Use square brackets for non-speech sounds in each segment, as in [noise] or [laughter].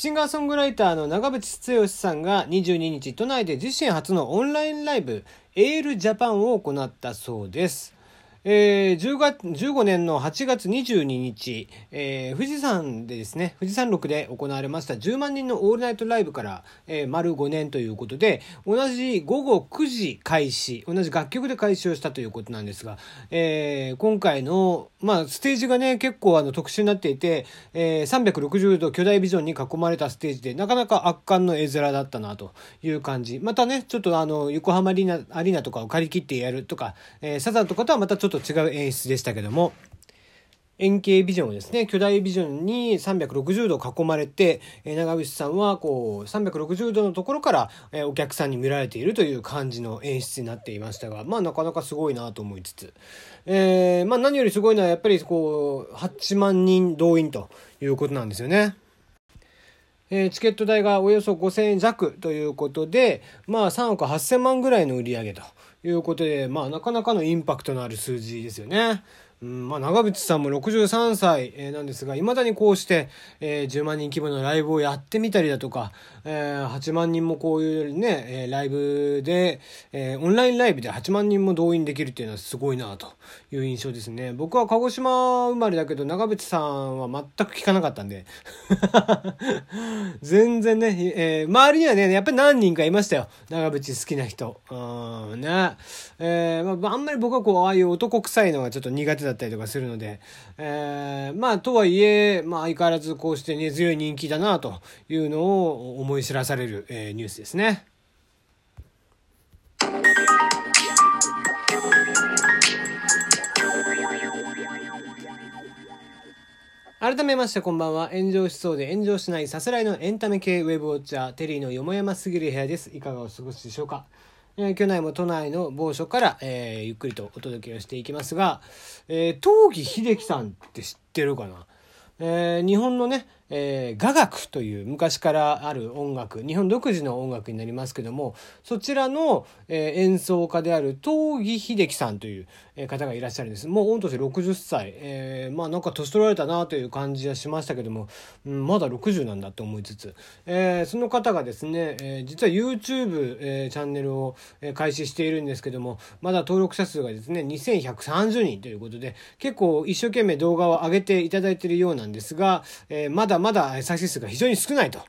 シンガーソングライターの長渕剛さんが22日都内で自身初のオンラインライブエールジャパンを行ったそうです。えー、10月15年の8月22日、えー、富士山でですね、富士山麓で行われました10万人のオールナイトライブから、えー、丸5年ということで、同じ午後9時開始、同じ楽曲で開始をしたということなんですが、えー、今回の、まあ、ステージがね、結構あの特殊になっていて、えー、360度巨大ビジョンに囲まれたステージで、なかなか圧巻の絵面だったなという感じ。またね、ちょっとあの、横浜アリーナアリーナとかを借り切ってやるとか、えー、サザンとかとはまたちょっとと違う演出でしたけども、円形ビジョンをですね、巨大ビジョンに360度囲まれて、え長渕さんはこう360度のところから、お客さんに見られているという感じの演出になっていましたが、まあなかなかすごいなと思いつつ、えー、まあ何よりすごいのはやっぱりこう8万人動員ということなんですよね。え、チケット代がおよそ5000円弱ということで、まあ3億8000万ぐらいの売り上げということで、まあなかなかのインパクトのある数字ですよね。うん、まあ、長渕さんも63歳、なんですが、いまだにこうして、えー、10万人規模のライブをやってみたりだとか、えー、8万人もこういうね、えー、ライブで、えー、オンラインライブで8万人も動員できるっていうのはすごいなという印象ですね。僕は鹿児島生まれだけど、長渕さんは全く聞かなかったんで。[laughs] 全然ね、えー、周りにはね、やっぱり何人かいましたよ。長渕好きな人。うん、ね。えー、まあ、あんまり僕はこう、ああいう男臭いのがちょっと苦手だったりとかするので、えー、まあ、とはいえ、まあ、相変わらずこうして根強い人気だなというのを思い知らされる、えー、ニュースですね。改めましてこんばんは。炎上しそうで炎上しないさすらいのエンタメ系ウェブウォッチャー、テリーのよもやますぎる部屋です。いかがお過ごしでしょうかえー、去年も都内の某所から、えー、ゆっくりとお届けをしていきますが、えー、東儀秀樹さんって知ってるかな？えー、日本のね、えー、雅楽という昔からある音楽日本独自の音楽になりますけどもそちらの、えー、演奏家である東儀秀樹さんという方がいらっしゃるんです。もう御年60歳、えー、まあなんか年取られたなという感じはしましたけども、うん、まだ60なんだと思いつつ、えー、その方がですね、えー、実は YouTube、えー、チャンネルを開始しているんですけどもまだ登録者数がですね2130人ということで結構一生懸命動画を上げていただいているようなんですが、えー、まだまだ再生数が非常に少ないと。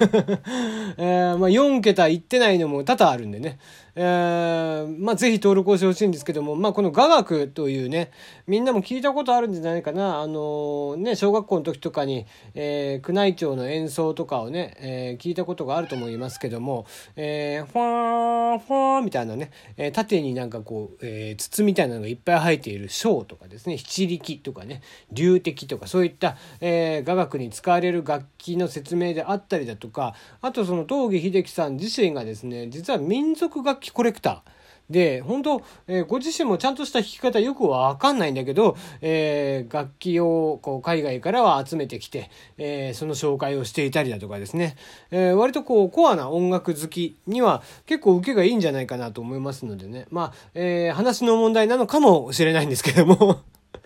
[laughs] えー、まあ、4桁いってないのも多々あるんでね。えー、まあ、ぜひ登録をしてほしいんですけども、まあ、この雅楽というね、みんなも聞いたことあるんじゃないかな。あのー、ね、小学校の時とかに、えー、宮内庁の演奏とかをね、えー、聞いたことがあると思いますけども、えー、ファー、ファーみたいなね、えー、縦になんかこう、えー、筒みたいなのがいっぱい入っている章とかですね、七力とかね、流滴とか、そういった、えー、雅楽に使われる楽器の説明であったりだとか、あとその東儀秀樹さん自身がですね、実は民族楽器器コレクター。で、本当、えー、ご自身もちゃんとした弾き方よくわかんないんだけど、えー、楽器をこう海外からは集めてきて、えー、その紹介をしていたりだとかですね、え割とこうコアな音楽好きには結構受けがいいんじゃないかなと思いますのでね、まあ、え話の問題なのかもしれないんですけども。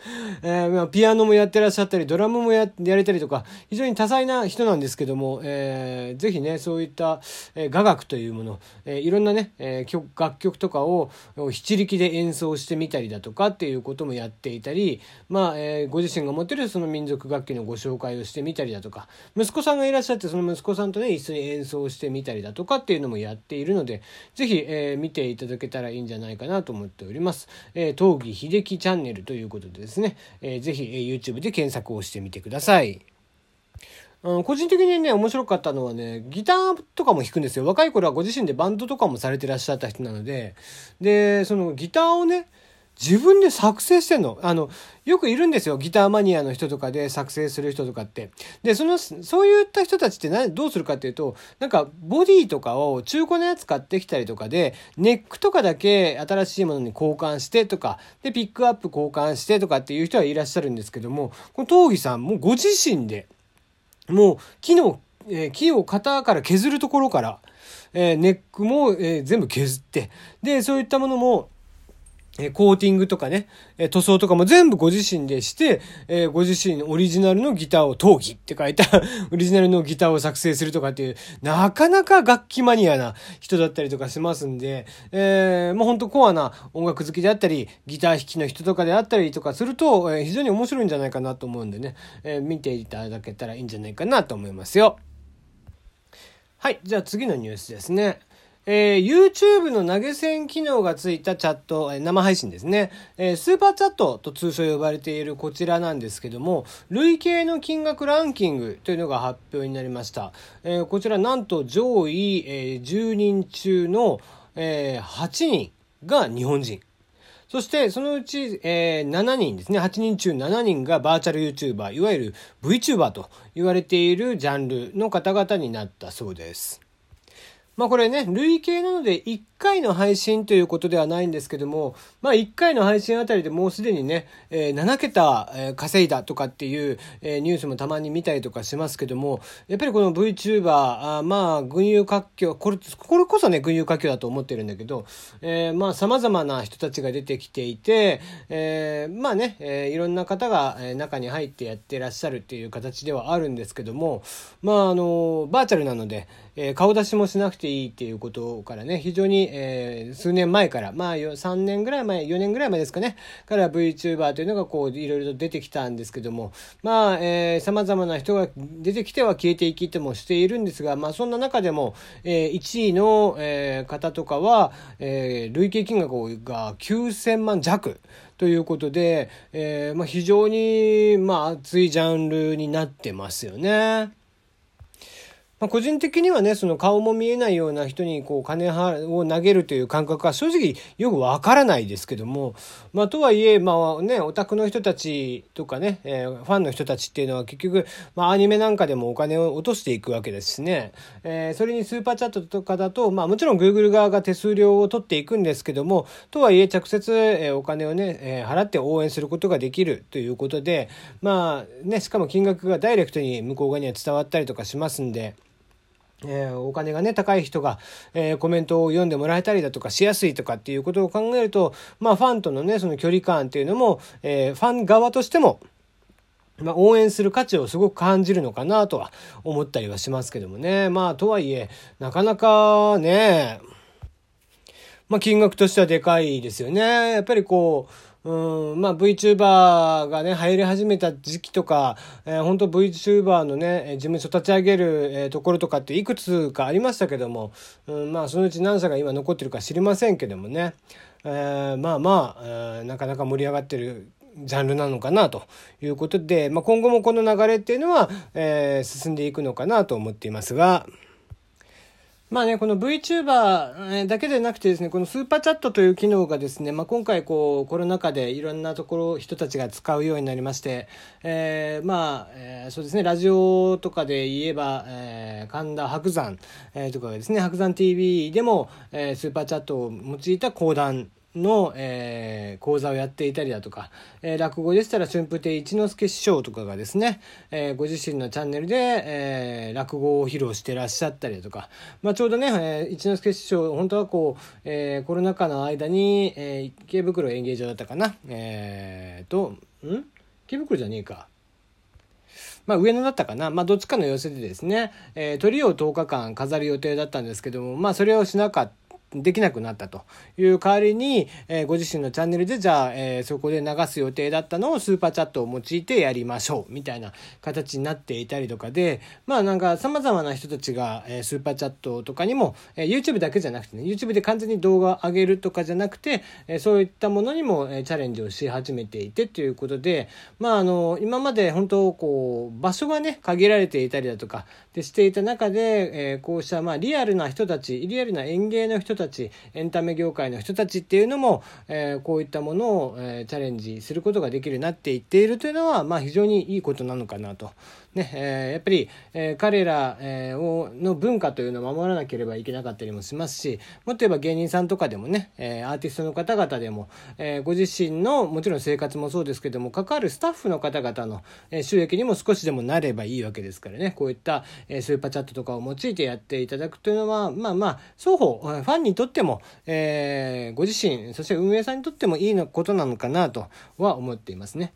[laughs] えー、ピアノもやってらっしゃったり、ドラムもややれたりとか、非常に多彩な人なんですけども、えー、ぜひね、そういった、えー、雅楽というもの、えー、いろんなね、えー、楽曲とかを七力で演奏してみたりだとかっていうこともやっていたり、まあ、えー、ご自身が持ってるその民族楽器のご紹介をしてみたりだとか、息子さんがいらっしゃって、その息子さんとね、一緒に演奏してみたりだとかっていうのもやっているので、ぜひ、えー、見ていただけたらいいんじゃないかなと思っております。えー、東儀秀樹チャンネルということでですね、えー、ぜひ、え、YouTube で検索をしてみてください。うん、個人的にね、面白かったのはね、ギターとかも弾くんですよ。若い頃はご自身でバンドとかもされてらっしゃった人なので、で、そのギターをね、自分で作成してんの？あの、よくいるんですよ。ギターマニアの人とかで作成する人とかって。で、その、そういった人たちって何、どうするかっていうと、なんか、ボディとかを中古のやつ買ってきたりとかで、ネックとかだけ新しいものに交換してとか、で、ピックアップ交換してとかっていう人はいらっしゃるんですけども、この東儀さんもご自身で、もう、木の、えー、木を型から削るところから、えー、ネックも、えー、全部削って、で、そういったものも、えコーティングとかね、え塗装とかも全部ご自身でして、えご自身オリジナルのギターを陶器って書いた [laughs] オリジナルのギターを作成するとかっていう、なかなか楽器マニアな人だったりとかしますんで、えー、もうほんとコアな音楽好きであったり、ギター弾きの人とかであったりとかすると、え、非常に面白いんじゃないかなと思うんでね、え、見ていただけたらいいんじゃないかなと思いますよ。はい、じゃあ次のニュースですね。えー、YouTube の投げ銭機能がついたチャット、えー、生配信ですね、えー、スーパーチャットと通称呼ばれているこちらなんですけども、累計の金額ランキングというのが発表になりました。えー、こちらなんと上位、えー、10人中の、えー、8人が日本人。そして、そのうち、えー、7人ですね。8人中7人がバーチャル YouTuber、いわゆる VTuber と言われているジャンルの方々になったそうです。まあこれね、累計なので1回の配信ということではないんですけども、まあ1回の配信あたりでもうすでにね、えー、7桁、えー、稼いだとかっていう、えー、ニュースもたまに見たりとかしますけども、やっぱりこの VTuber、あまあ群雄割拠、これ、これこそね、群雄割拠だと思ってるんだけど、えー、まあ様々な人たちが出てきていて、えー、まあね、えー、いろんな方が中に入ってやってらっしゃるっていう形ではあるんですけども、まああの、バーチャルなので、えー、顔出しもしなくていいっていうことからね、非常に、えー、数年前から、まあ3年ぐらい前、4年ぐらい前ですかね、から VTuber というのがこう、いろいろと出てきたんですけども、まあ、えー、様々な人が出てきては消えていきともしているんですが、まあそんな中でも、えー、1位の、えー、方とかは、えー、累計金額が9000万弱。ということで、えーまあ、非常に、まあ、熱いジャンルになってますよね。まあ、個人的にはね、その顔も見えないような人にこう金を投げるという感覚は正直よくわからないですけども、まあとはいえ、まあね、オタクの人たちとかね、えー、ファンの人たちっていうのは結局、まあアニメなんかでもお金を落としていくわけですしね、えー、それにスーパーチャットとかだと、まあもちろん Google 側が手数料を取っていくんですけども、とはいえ直接、えー、お金をね、えー、払って応援することができるということで、まあね、しかも金額がダイレクトに向こう側には伝わったりとかしますんで、えー、お金がね、高い人が、えー、コメントを読んでもらえたりだとかしやすいとかっていうことを考えると、まあファンとのね、その距離感っていうのも、えー、ファン側としても、まあ、応援する価値をすごく感じるのかなとは思ったりはしますけどもね。まあ、とはいえ、なかなかね、まあ、金額としてはでかいですよね。やっぱりこう、うん、まあ VTuber がね、流行り始めた時期とか、えー、本当 VTuber のね、事務所立ち上げる、えー、ところとかっていくつかありましたけども、うん、まあそのうち何社が今残ってるか知りませんけどもね、えー、まあまあ、えー、なかなか盛り上がってるジャンルなのかなということで、まあ今後もこの流れっていうのは、えー、進んでいくのかなと思っていますが、まあね、この VTuber だけでなくてですね、このスーパーチャットという機能がですね、まあ今回こうコロナ禍でいろんなところ人たちが使うようになりまして、えー、まあ、えー、そうですね、ラジオとかで言えば、えー、神田伯山、えー、とかですね、伯山 TV でも、えー、スーパーチャットを用いた講談の、えー、講座をやっていたりだとか、えー、落語でしたら春風亭一之輔師匠とかがですね、えー、ご自身のチャンネルで、えー、落語を披露してらっしゃったりだとか、まあ、ちょうどね、えー、一之輔師匠本当はこう、えー、コロナ禍の間に、えー、池袋演芸場だったかなえー、とん？池袋じゃねえか。まあ、上野だったかな、まあ、どっちかの寄せでですね、えー、鳥を10日間飾る予定だったんですけども、まあ、それをしなかったできなくなったという代わりに、えー、ご自身のチャンネルでじゃあ、えー、そこで流す予定だったのをスーパーチャットを用いてやりましょうみたいな形になっていたりとかでまあなんか様々な人たちが、えー、スーパーチャットとかにも、えー、YouTube だけじゃなくてね YouTube で完全に動画上げるとかじゃなくて、えー、そういったものにも、えー、チャレンジをし始めていてということでまああの今まで本当こう場所がね限られていたりだとかでしていた中で、えー、こうしたまあリアルな人たちリアルな演芸の人たちエンタメ業界の人たちっていうのも、えー、こういったものを、えー、チャレンジすることができるなっていっているというのは、まあ、非常にいいことなのかなと。ね、えー、やっぱり、え、彼ら、えー、をの文化というのを守らなければいけなかったりもしますし、もっと言えば芸人さんとかでもね、え、アーティストの方々でも、え、ご自身のもちろん生活もそうですけども、関わるスタッフの方々の、え、収益にも少しでもなればいいわけですからね、こういった、え、スーパーチャットとかを用いてやっていただくというのは、まあまあ、双方、ファンににとっても、えー、ご自身、そして運営さんにとってもいいのことなのかなとは思っていますね。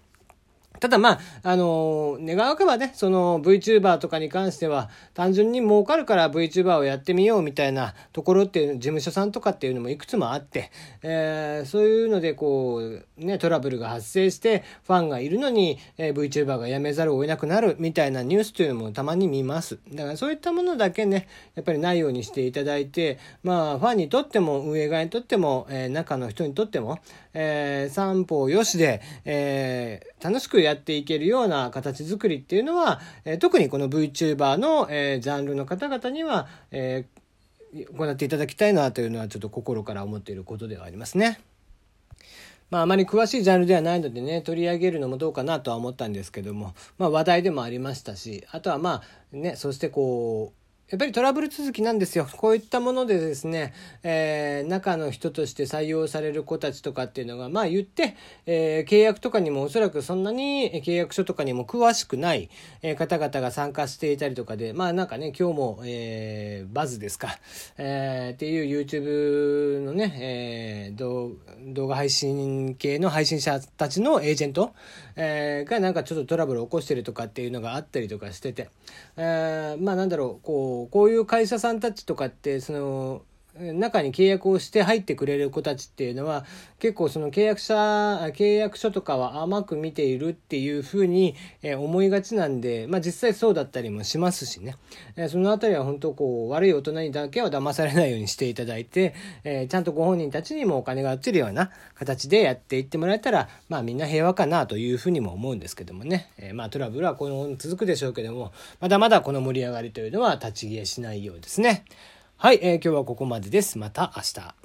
ただまあ、あのー、願わくばね、その VTuber とかに関しては、単純に儲かるから VTuber をやってみようみたいなところっていう、事務所さんとかっていうのもいくつもあって、えー、そういうのでこう、ね、トラブルが発生して、ファンがいるのに、えー、VTuber が辞めざるを得なくなるみたいなニュースというのもたまに見ます。だからそういったものだけね、やっぱりないようにしていただいて、まあ、ファンにとっても、運営側にとっても、えー、中の人にとっても、えー、三方よしで、えー、楽しくやっていけるような形作りっていうのは、えー、特にこの VTuber の、えー、ジャンルの方々には、えー、行っていただきたいなというのはちょっと心から思っていることではありますね。まあ、あまり詳しいジャンルではないのでね、取り上げるのもどうかなとは思ったんですけども、まあ話題でもありましたし、あとはまあね、そしてこう、やっぱりトラブル続きなんですよ。こういったものでですね、えー、中の人として採用される子たちとかっていうのが、まあ言って、えー、契約とかにもおそらくそんなに契約書とかにも詳しくない、え、方々が参加していたりとかで、まあなんかね、今日も、えー、バズですか、えー、っていう YouTube のね、えー、動画配信系の配信者たちのエージェント、えー、がなんかちょっとトラブルを起こしてるとかっていうのがあったりとかしてて、えー、まあなんだろう、こう、こういう会社さんたちとかってその中に契約をして入ってくれる子たちっていうのは結構その契約者契約書とかは甘く見ているっていうふうに、思いがちなんで、まあ、実際そうだったりもしますしね、そのあたりは本当こう悪い大人にだけは騙されないようにしていただいて、ちゃんとご本人たちにもお金が落ちるような形でやっていってもらえたらまあみんな平和かなというふうにも思うんですけどもね、まあトラブルはこの続くでしょうけどもまだまだこの盛り上がりというのは立ち消えしないようですね。はい、えー、今日はここまでです。また明日。